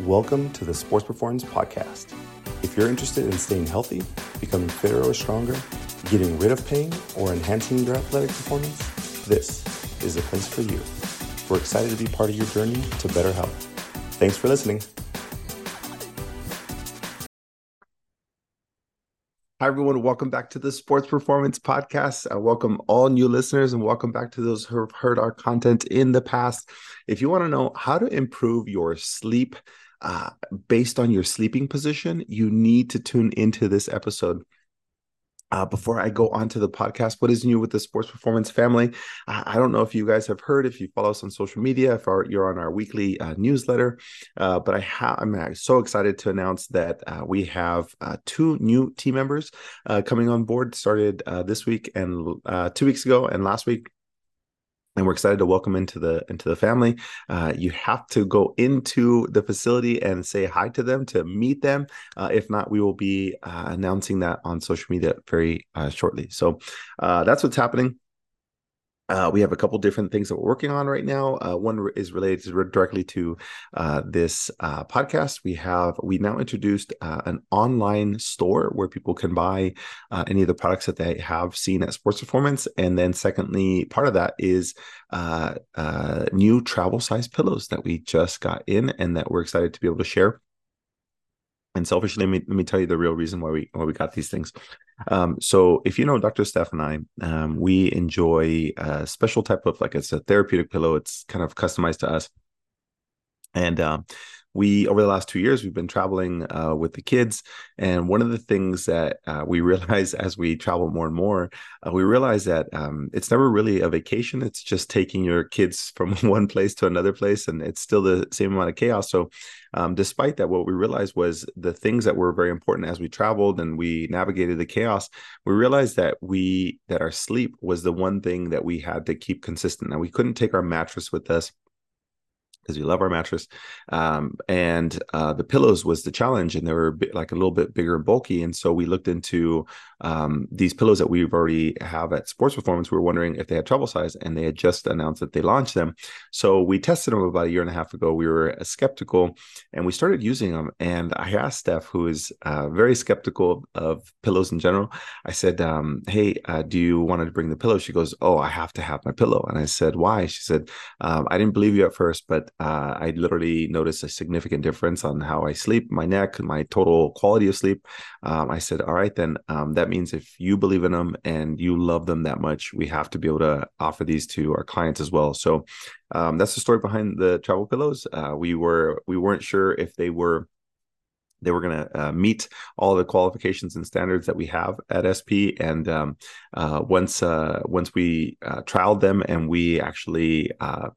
Welcome to the Sports Performance Podcast. If you're interested in staying healthy, becoming fitter or stronger, getting rid of pain, or enhancing your athletic performance, this is the place for you. We're excited to be part of your journey to better health. Thanks for listening. Hi, everyone. Welcome back to the Sports Performance Podcast. I welcome all new listeners and welcome back to those who have heard our content in the past. If you want to know how to improve your sleep uh, based on your sleeping position, you need to tune into this episode. Uh, before I go on to the podcast, what is new with the sports performance family? I don't know if you guys have heard, if you follow us on social media, if our, you're on our weekly uh, newsletter, uh, but I have I'm so excited to announce that uh, we have uh, two new team members coming on board. Started this week and two weeks ago, and last week and we're excited to welcome into the into the family. Uh, you have to go into the facility and say hi to them to meet them. Uh, if not, we will be uh, announcing that on social media very uh, shortly. So uh, that's what's happening. Uh, we have a couple different things that we're working on right now. Uh, one is related to, directly to uh, this uh, podcast. We have we now introduced uh, an online store where people can buy uh, any of the products that they have seen at Sports Performance, and then secondly, part of that is new travel size pillows that we just got in and that we're excited to be able to share and selfishly, let me, let me tell you the real reason why we why we got these things. Um, so if you know Dr. Steph and I, um, we enjoy a special type of like it's a therapeutic pillow. It's kind of customized to us, and um, we over the last two years we've been traveling uh, with the kids and one of the things that uh, we realize as we travel more and more uh, we realize that um, it's never really a vacation it's just taking your kids from one place to another place and it's still the same amount of chaos. So um, despite that what we realized was the things that were very important as we traveled and we navigated the chaos we realized that we that our sleep was the one thing that we had to keep consistent and we couldn't take our mattress with us because we love our mattress. Um, and uh, the pillows was the challenge, and they were bit, like a little bit bigger and bulky. And so we looked into um, these pillows that we've already have at Sports Performance. We were wondering if they had travel size, and they had just announced that they launched them. So we tested them about a year and a half ago. We were skeptical, and we started using them. And I asked Steph, who is uh, very skeptical of pillows in general. I said, um, "Hey, uh, do you want to bring the pillow?" She goes, "Oh, I have to have my pillow." And I said, "Why?" She said, um, "I didn't believe you at first, but." Uh, I literally noticed a significant difference on how I sleep, my neck, my total quality of sleep. Um, I said, all right, then um, that means if you believe in them and you love them that much, we have to be able to offer these to our clients as well. So um, that's the story behind the travel pillows. Uh, we were we weren't sure if they were they were going to uh, meet all the qualifications and standards that we have at SP. And um, uh, once uh, once we uh, trialed them and we actually uh,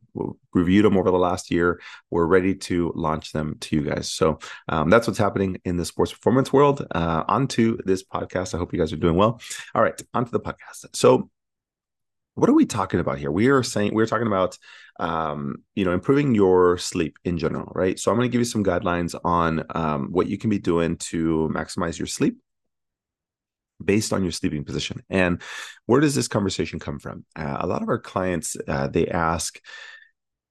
reviewed them over the last year, we're ready to launch them to you guys. So um, that's what's happening in the sports performance world. Uh, on to this podcast. I hope you guys are doing well. All right, onto the podcast. So what are we talking about here? We are saying we're talking about um, you know improving your sleep in general, right? So I'm going to give you some guidelines on um, what you can be doing to maximize your sleep based on your sleeping position. And where does this conversation come from? Uh, a lot of our clients uh, they ask,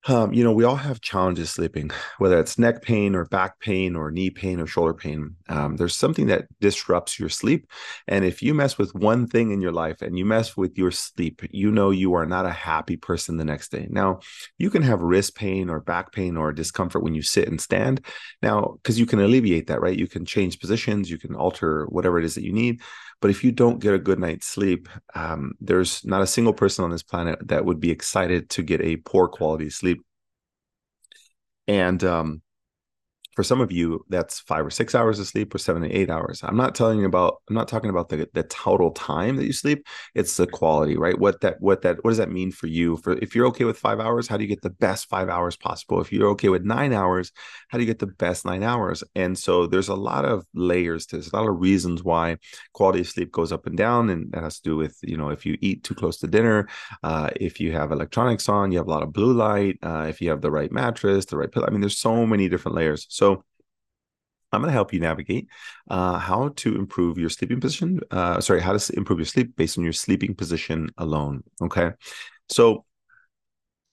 um, you know, we all have challenges sleeping, whether it's neck pain or back pain or knee pain or shoulder pain. Um, there's something that disrupts your sleep. And if you mess with one thing in your life and you mess with your sleep, you know you are not a happy person the next day. Now, you can have wrist pain or back pain or discomfort when you sit and stand. Now, because you can alleviate that, right? You can change positions, you can alter whatever it is that you need. But if you don't get a good night's sleep, um, there's not a single person on this planet that would be excited to get a poor quality sleep. And um, for some of you that's five or six hours of sleep or seven to eight hours. I'm not telling you about i'm not talking about the, the total time that you sleep. It's the quality right? What that what that what does that mean for you? For if you're okay with five hours how do you get the best five hours possible? If you're okay with nine hours how do you get the best nine hours? And so there's a lot of layers to this a lot of reasons why quality of sleep goes up and down and that has to do with you know if you eat too close to dinner uh, if you have electronics on you have a lot of blue light uh, if you have the right mattress the right pillow i mean there's so many different layers. So I'm going to help you navigate uh, how to improve your sleeping position. Uh, sorry, how to improve your sleep based on your sleeping position alone. Okay. So,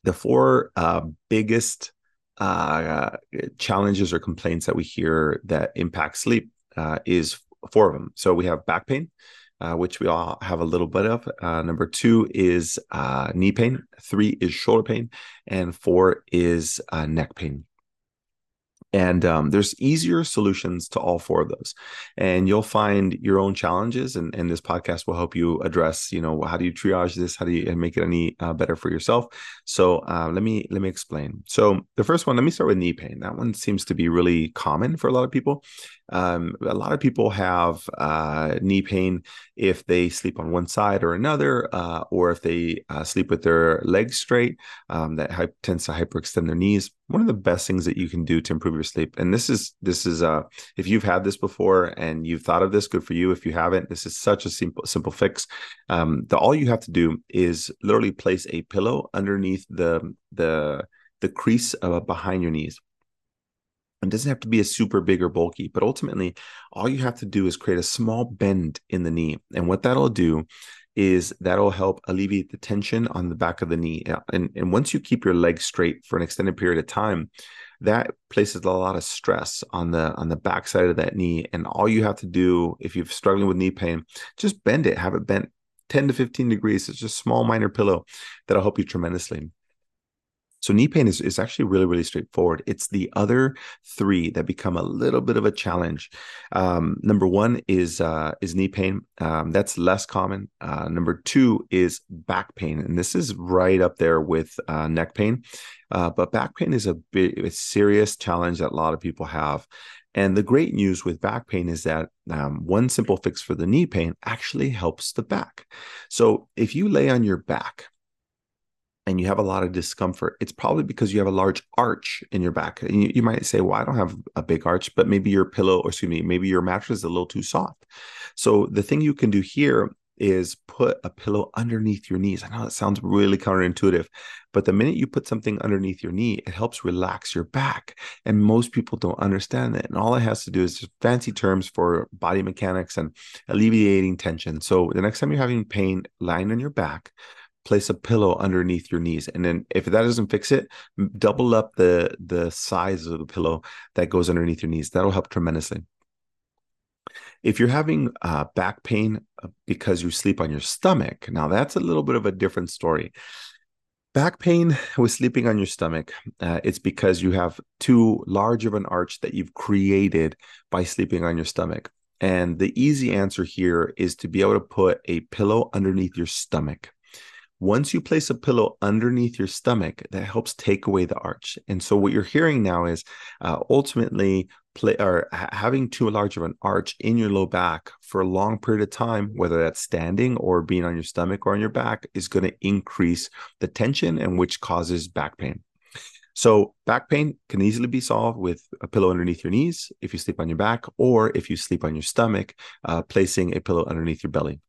the four uh, biggest uh, challenges or complaints that we hear that impact sleep uh, is four of them. So we have back pain, uh, which we all have a little bit of. Number two is knee pain. Three is shoulder pain, and four is neck pain. And um, there's easier solutions to all four of those. And you'll find your own challenges. And, and this podcast will help you address, you know, how do you triage this? How do you make it any uh, better for yourself? So uh, let me let me explain. So the first one, let me start with knee pain. That one seems to be really common for a lot of people. Um, a lot of people have uh, knee pain if they sleep on one side or another, uh, or if they uh, sleep with their legs straight. Um, that hy- tends to hyperextend their knees. One of the best things that you can do to improve your sleep, and this is this is uh, if you've had this before and you've thought of this, good for you. If you haven't, this is such a simple simple fix. Um, the all you have to do is literally place a pillow underneath the the the crease uh, behind your knees it doesn't have to be a super big or bulky, but ultimately, all you have to do is create a small bend in the knee. And what that'll do is that'll help alleviate the tension on the back of the knee. And, and once you keep your leg straight for an extended period of time, that places a lot of stress on the on the back side of that knee. And all you have to do if you're struggling with knee pain, just bend it, have it bent 10 to 15 degrees. It's just a small minor pillow that'll help you tremendously. So knee pain is, is actually really, really straightforward. It's the other three that become a little bit of a challenge. Um, number one is uh, is knee pain. Um, that's less common. Uh, number two is back pain, and this is right up there with uh, neck pain. Uh, but back pain is a bit a serious challenge that a lot of people have. And the great news with back pain is that um, one simple fix for the knee pain actually helps the back. So if you lay on your back and you have a lot of discomfort, it's probably because you have a large arch in your back. And you, you, might say, Well, I don't have a big arch, but maybe your pillow, or excuse me, maybe your mattress is a little too soft. So the thing you can do here is put a pillow underneath your knees. I know that sounds really counterintuitive, but the minute you put something underneath your knee, it helps relax your back. And most people don't understand that. And all it has to do is just fancy terms for body mechanics and alleviating tension. So the next time you're having pain lying on your back, place a pillow underneath your knees and then if that doesn't fix it double up the the size of the pillow that goes underneath your knees. That'll help tremendously. If you're having uh, back pain uh, because you sleep on your stomach now that's a little bit of a different story. Back pain with sleeping on your stomach uh, it's because you have too large of an arch that you've created by sleeping on your stomach. And the easy answer here is to be able to put a pillow underneath your stomach once you place a pillow underneath your stomach, that helps take away the arch. And so what you're hearing now is uh, ultimately play or having too large of an arch in your low back for a long period of time, whether that's standing or being on your stomach or on your back, is going to increase the tension and which causes back pain. So back pain can easily be solved with a pillow underneath your knees if you sleep on your back, or if you sleep on your stomach, uh, placing a pillow underneath your belly.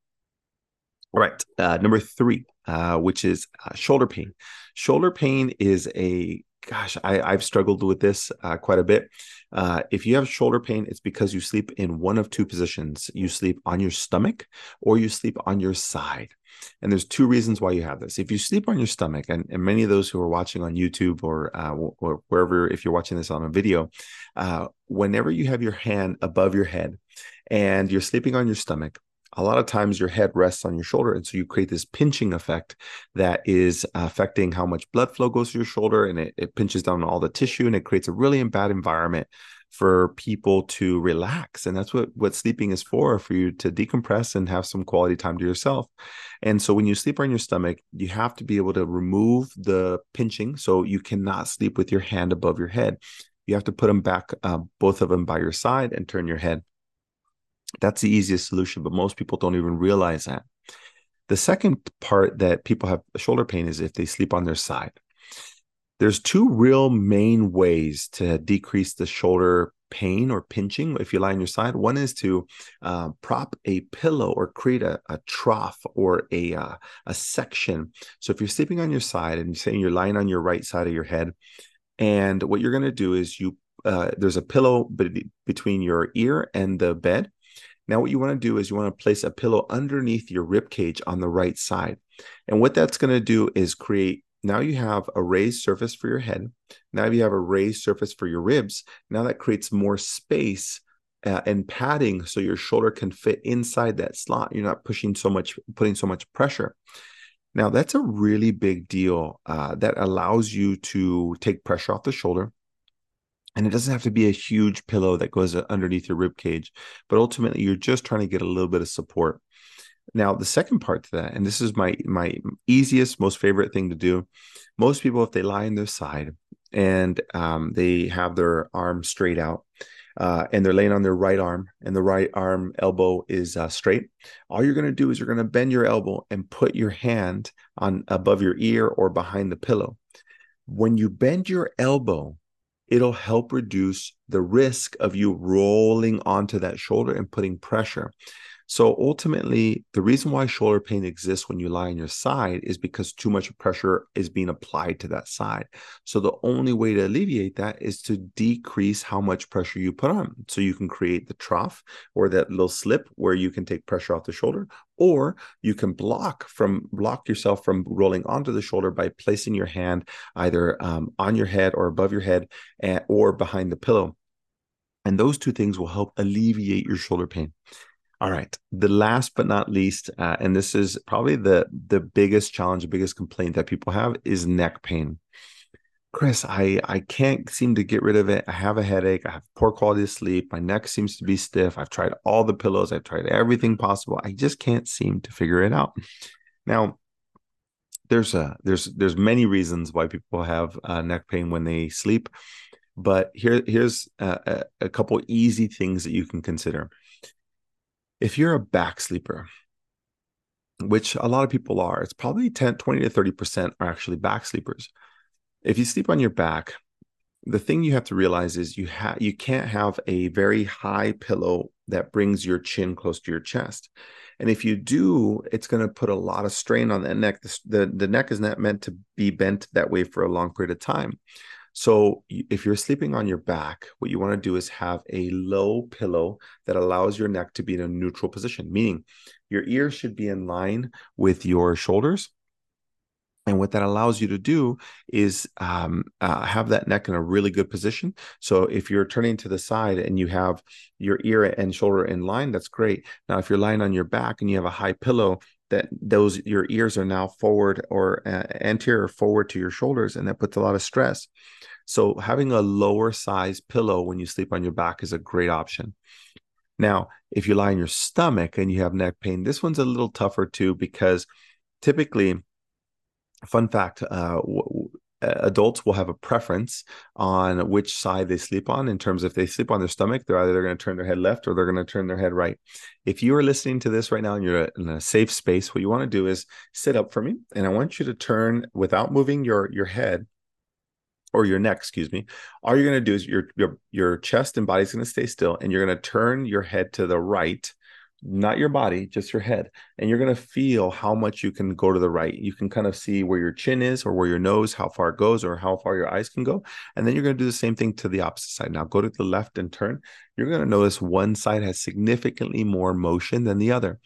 All right, uh, number three, uh, which is uh, shoulder pain. Shoulder pain is a gosh, I, have struggled with this uh, quite a bit. Uh, if you have shoulder pain, it's because you sleep in one of two positions. You sleep on your stomach or you sleep on your side. And there's two reasons why you have this. If you sleep on your stomach, and, and many of those who are watching on YouTube or uh, or wherever, if you're watching this on a video, uh, whenever you have your hand above your head and you're sleeping on your stomach, a lot of times your head rests on your shoulder. And so you create this pinching effect that is affecting how much blood flow goes to your shoulder and it, it pinches down all the tissue and it creates a really bad environment for people to relax and that's what what sleeping is for for you to decompress and have some quality time to yourself and so when you sleep on your stomach you have to be able to remove the pinching so you cannot sleep with your hand above your head you have to put them back uh, both of them by your side and turn your head that's the easiest solution, but most people don't even realize that. The second part that people have shoulder pain is if they sleep on their side. There's two real main ways to decrease the shoulder pain or pinching if you lie on your side. One is to uh, prop a pillow or create a, a trough or a uh, a section. So if you're sleeping on your side and you're saying you're lying on your right side of your head, and what you're going to do is you uh, there's a pillow be- between your ear and the bed, now, what you want to do is you want to place a pillow underneath your rib cage on the right side. And what that's going to do is create now you have a raised surface for your head. Now you have a raised surface for your ribs. Now that creates more space uh, and padding so your shoulder can fit inside that slot. You're not pushing so much, putting so much pressure. Now, that's a really big deal uh, that allows you to take pressure off the shoulder. And it doesn't have to be a huge pillow that goes underneath your rib cage, but ultimately you're just trying to get a little bit of support. Now, the second part to that, and this is my my easiest, most favorite thing to do. Most people, if they lie on their side and um, they have their arm straight out, uh, and they're laying on their right arm, and the right arm elbow is uh, straight. All you're going to do is you're going to bend your elbow and put your hand on above your ear or behind the pillow. When you bend your elbow, it'll help reduce the risk of you rolling onto that shoulder and putting pressure. So ultimately, the reason why shoulder pain exists when you lie on your side is because too much pressure is being applied to that side. So the only way to alleviate that is to decrease how much pressure you put on. So you can create the trough or that little slip where you can take pressure off the shoulder, or you can block from block yourself from rolling onto the shoulder by placing your hand either um, on your head or above your head and, or behind the pillow. And those two things will help alleviate your shoulder pain. All right. The last but not least, uh, and this is probably the the biggest challenge, the biggest complaint that people have is neck pain. Chris, I I can't seem to get rid of it. I have a headache. I have poor quality of sleep. My neck seems to be stiff. I've tried all the pillows. I've tried everything possible. I just can't seem to figure it out. Now, there's a there's there's many reasons why people have uh, neck pain when they sleep, but here here's a, a couple easy things that you can consider if you're a back sleeper, which a lot of people are, it's probably 10, 20 to 30% are actually back sleepers. If you sleep on your back, the thing you have to realize is you have you can't have a very high pillow that brings your chin close to your chest. And if you do, it's going to put a lot of strain on that neck. The, the, the neck is not meant to be bent that way for a long period of time. So if you're sleeping on your back, what you want to do is have a low pillow that allows your neck to be in a neutral position, meaning your ears should be in line with your shoulders. And what that allows you to do is um, uh, have that neck in a really good position. So if you're turning to the side and you have your ear and shoulder in line, that's great. Now, if you're lying on your back and you have a high pillow, that those your ears are now forward or uh, anterior forward to your shoulders, and that puts a lot of stress. So having a lower size pillow when you sleep on your back is a great option. Now, if you lie on your stomach and you have neck pain, this one's a little tougher too because typically, fun fact, uh, w- adults will have a preference on which side they sleep on in terms of if they sleep on their stomach they're either going to turn their head left or they're going to turn their head right. If you are listening to this right now and you're in a safe space what you want to do is sit up for me and i want you to turn without moving your your head or your neck, excuse me, all you're going to do is your your your chest and body's going to stay still, and you're going to turn your head to the right, not your body, just your head, and you're going to feel how much you can go to the right. You can kind of see where your chin is, or where your nose, how far it goes, or how far your eyes can go, and then you're going to do the same thing to the opposite side. Now go to the left and turn. You're going to notice one side has significantly more motion than the other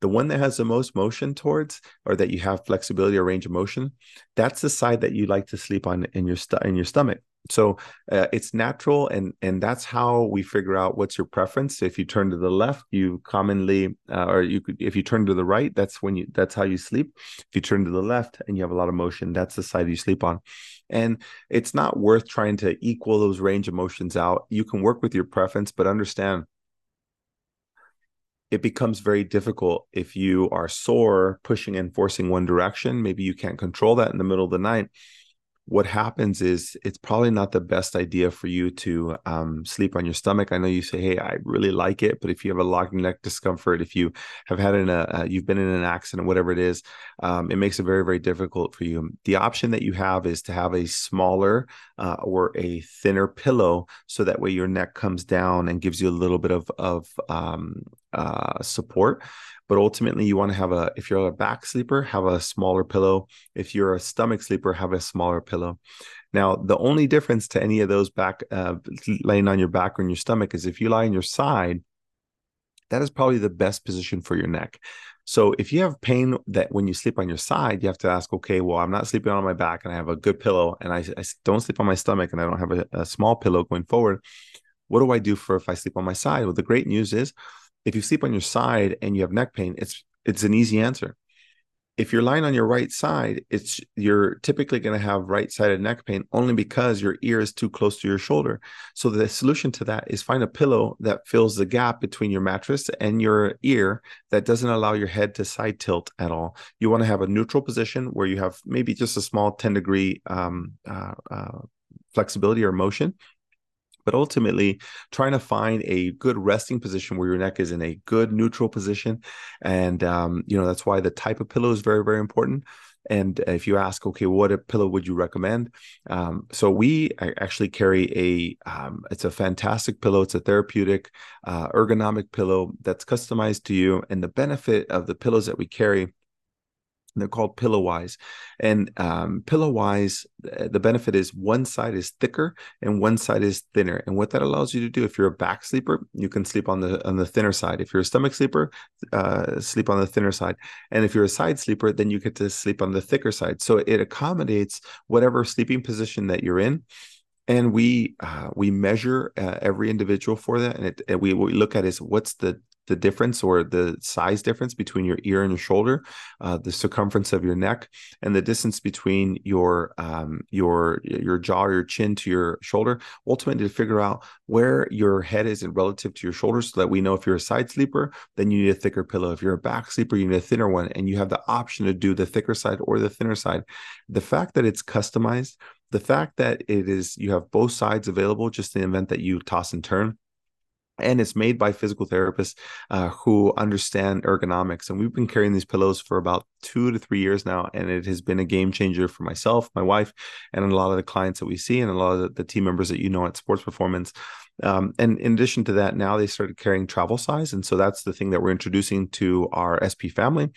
the one that has the most motion towards or that you have flexibility or range of motion that's the side that you like to sleep on in your st- in your stomach so uh, it's natural and and that's how we figure out what's your preference. If you turn to the left you commonly uh, or you could if you turn to the right that's when you that's how you sleep. If you turn to the left and you have a lot of motion that's the side you sleep on. And it's not worth trying to equal those range of motions out. You can work with your preference but understand it becomes very difficult if you are sore, pushing and forcing one direction. Maybe you can't control that in the middle of the night what happens is it's probably not the best idea for you to um, sleep on your stomach. I know you say, "Hey, I really like it," but if you have a locked neck discomfort, if you have had in a, uh, you've been in an accident, whatever it is, um, it makes it very, very difficult for you. The option that you have is to have a smaller uh, or a thinner pillow, so that way your neck comes down and gives you a little bit of of um, uh, support but ultimately you want to have a if you're a back sleeper have a smaller pillow if you're a stomach sleeper have a smaller pillow now the only difference to any of those back uh, laying on your back or in your stomach is if you lie on your side that is probably the best position for your neck So if you have pain that when you sleep on your side, you have to ask, okay, well, I'm not sleeping on my back and I have a good pillow and I, I don't sleep on my stomach and I don't have a, a small pillow going forward. What do I do for if I sleep on my side? Well, the great news is if you sleep on your side and you have neck pain, it's it's an easy answer if you're lying on your right side, it's you're typically going to have right-sided neck pain only because your ear is too close to your shoulder. So the solution to that is find a pillow that fills the gap between your mattress and your ear that doesn't allow your head to side tilt at all. You want to have a neutral position where you have maybe just a small 10 degree um, uh, uh, flexibility or motion but ultimately trying to find a good resting position where your neck is in a good neutral position. And um, you know that's why the type of pillow is very very important. And if you ask okay what a pillow would you recommend? Um, so we actually carry a um, it's a fantastic pillow. It's a therapeutic uh, ergonomic pillow that's customized to you. And the benefit of the pillows that we carry they're called Pillowise. And um, Pillowise, the benefit is one side is thicker and one side is thinner. And what that allows you to do, if you're a back sleeper, you can sleep on the on the thinner side. If you're a stomach sleeper, uh, sleep on the thinner side. And if you're a side sleeper, then you get to sleep on the thicker side. So it accommodates whatever sleeping position that you're in and we uh, we measure uh, every individual for that and, it, and we we look at is what's the the difference or the size difference between your ear and your shoulder, uh, the circumference of your neck, and the distance between your um, your your jaw your chin to your shoulder. Ultimately, to figure out where your head is in relative to your shoulders, so that we know if you're a side sleeper, then you need a thicker pillow. If you're a back sleeper, you need a thinner one, and you have the option to do the thicker side or the thinner side. The fact that it's customized, the fact that it is you have both sides available, just in the event that you toss and turn and it's made by physical therapists uh, who understand ergonomics. And we've been carrying these pillows for about two to three years now, and it has been a game changer for myself, my wife, and a lot of the clients that we see, and a lot of the, team members that you know at Sports Performance. Um, and in addition to that, now they started carrying travel size, and so that's the thing that we're introducing to our SP family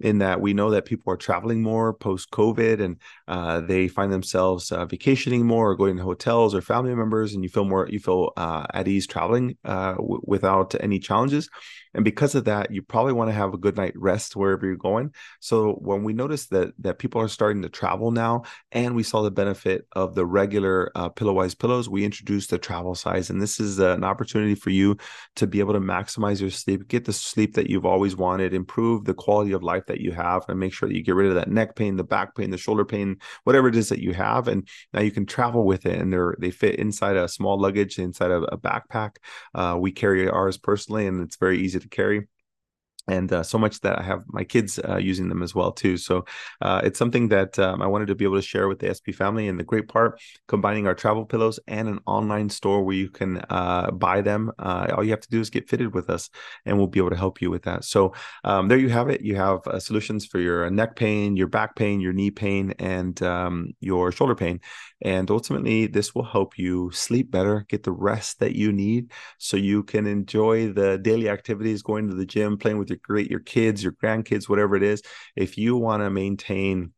in that we know that people are traveling more post COVID and uh, they find themselves uh, vacationing more or going to hotels or family members, and you feel more you feel uh, at ease traveling uh, w- without any challenges. And because of that, you probably want to have a good night rest wherever you're going. So when we noticed that that people are starting to travel now, and we saw the benefit of the regular uh, Pillowise pillows, we introduced the travel size, and this is an opportunity for you to be able to maximize your sleep, get the sleep that you've always wanted, improve the quality of life that you have, and make sure that you get rid of that neck pain, the back pain, the shoulder pain, whatever it is that you have, and now you can travel with it, and they're they fit inside a small luggage, inside of a backpack. Uh, we carry ours personally, and it's very easy to to carry and uh, so much that I have my kids uh, using them as well too. So uh, it's something that um, I wanted to be able to share with the SP family. And the great part, combining our travel pillows and an online store where you can uh, buy them. Uh, all you have to do is get fitted with us, and we'll be able to help you with that. So um, there you have it. You have uh, solutions for your neck pain, your back pain, your knee pain, and um, your shoulder pain. And ultimately, this will help you sleep better, get the rest that you need, so you can enjoy the daily activities, going to the gym, playing with your great your kids, your grandkids, whatever it is. If you want to maintain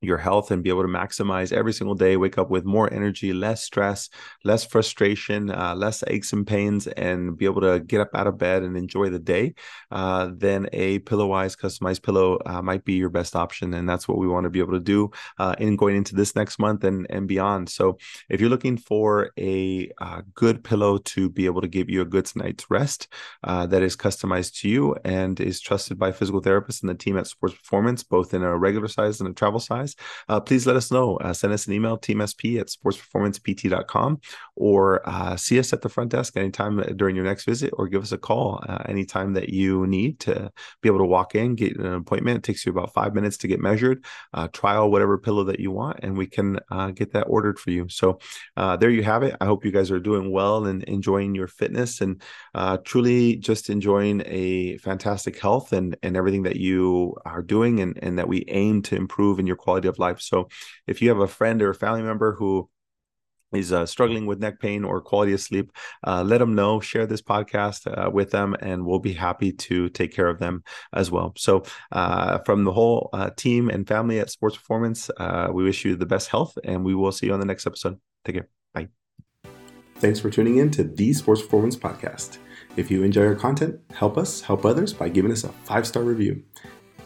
your health and be able to maximize every single day wake up with more energy less stress less frustration uh, less aches and pains and be able to get up out of bed and enjoy the day uh, then a Pillowise customized pillow uh, might be your best option and that's what we want to be able to do uh, in going into this next month and and beyond. So if you're looking for a uh, good pillow to be able to give you a good night's rest uh, that is customized to you and is trusted by physical therapists and the team at sports performance both in a regular size and a travel size uh, please let us know. Uh, send us an email, teamsp at sportsperformancept.com, or uh, see us at the front desk anytime during your next visit, or give us a call uh, anytime that you need to be able to walk in, get an appointment. It takes you about five minutes to get measured, uh, trial whatever pillow that you want, and we can uh, get that ordered for you. So there you have it. I hope you guys are doing well and enjoying your fitness and truly just enjoying a fantastic health and, and everything that you are doing and, and that we aim to improve in your quality quality of life. So if you have a friend or a family member who is uh, struggling with neck pain or quality of sleep, uh, let them know. Share this podcast uh, with them, and we'll be happy to take care of them as well. So, uh, from the whole uh, team and family at Sports Performance, uh, we wish you the best health, and we will see you on the next episode. Take care. Bye. Thanks for tuning in to the Sports Performance Podcast. If you enjoy our content, help us help others by giving us a five star review.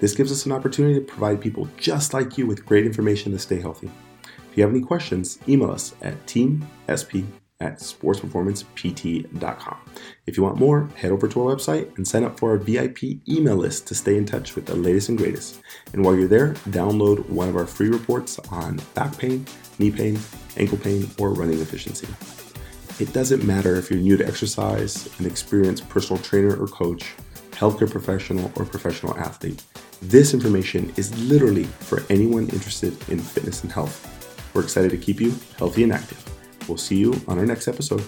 This gives us an opportunity to provide people just like you with great information to stay healthy. If you have any questions, email us at teamsp at sportsperformancept.com. If you want more, head over to our website and sign up for our VIP email list to stay in touch with the latest and greatest. And while you're there, download one of our free reports on back pain, knee pain, ankle pain, or running efficiency. It doesn't matter if you're new to exercise, an experienced personal trainer or coach, healthcare professional, or professional athlete. This information is literally for anyone interested in fitness and health. We're excited to keep you healthy and active. We'll see you on our next episode.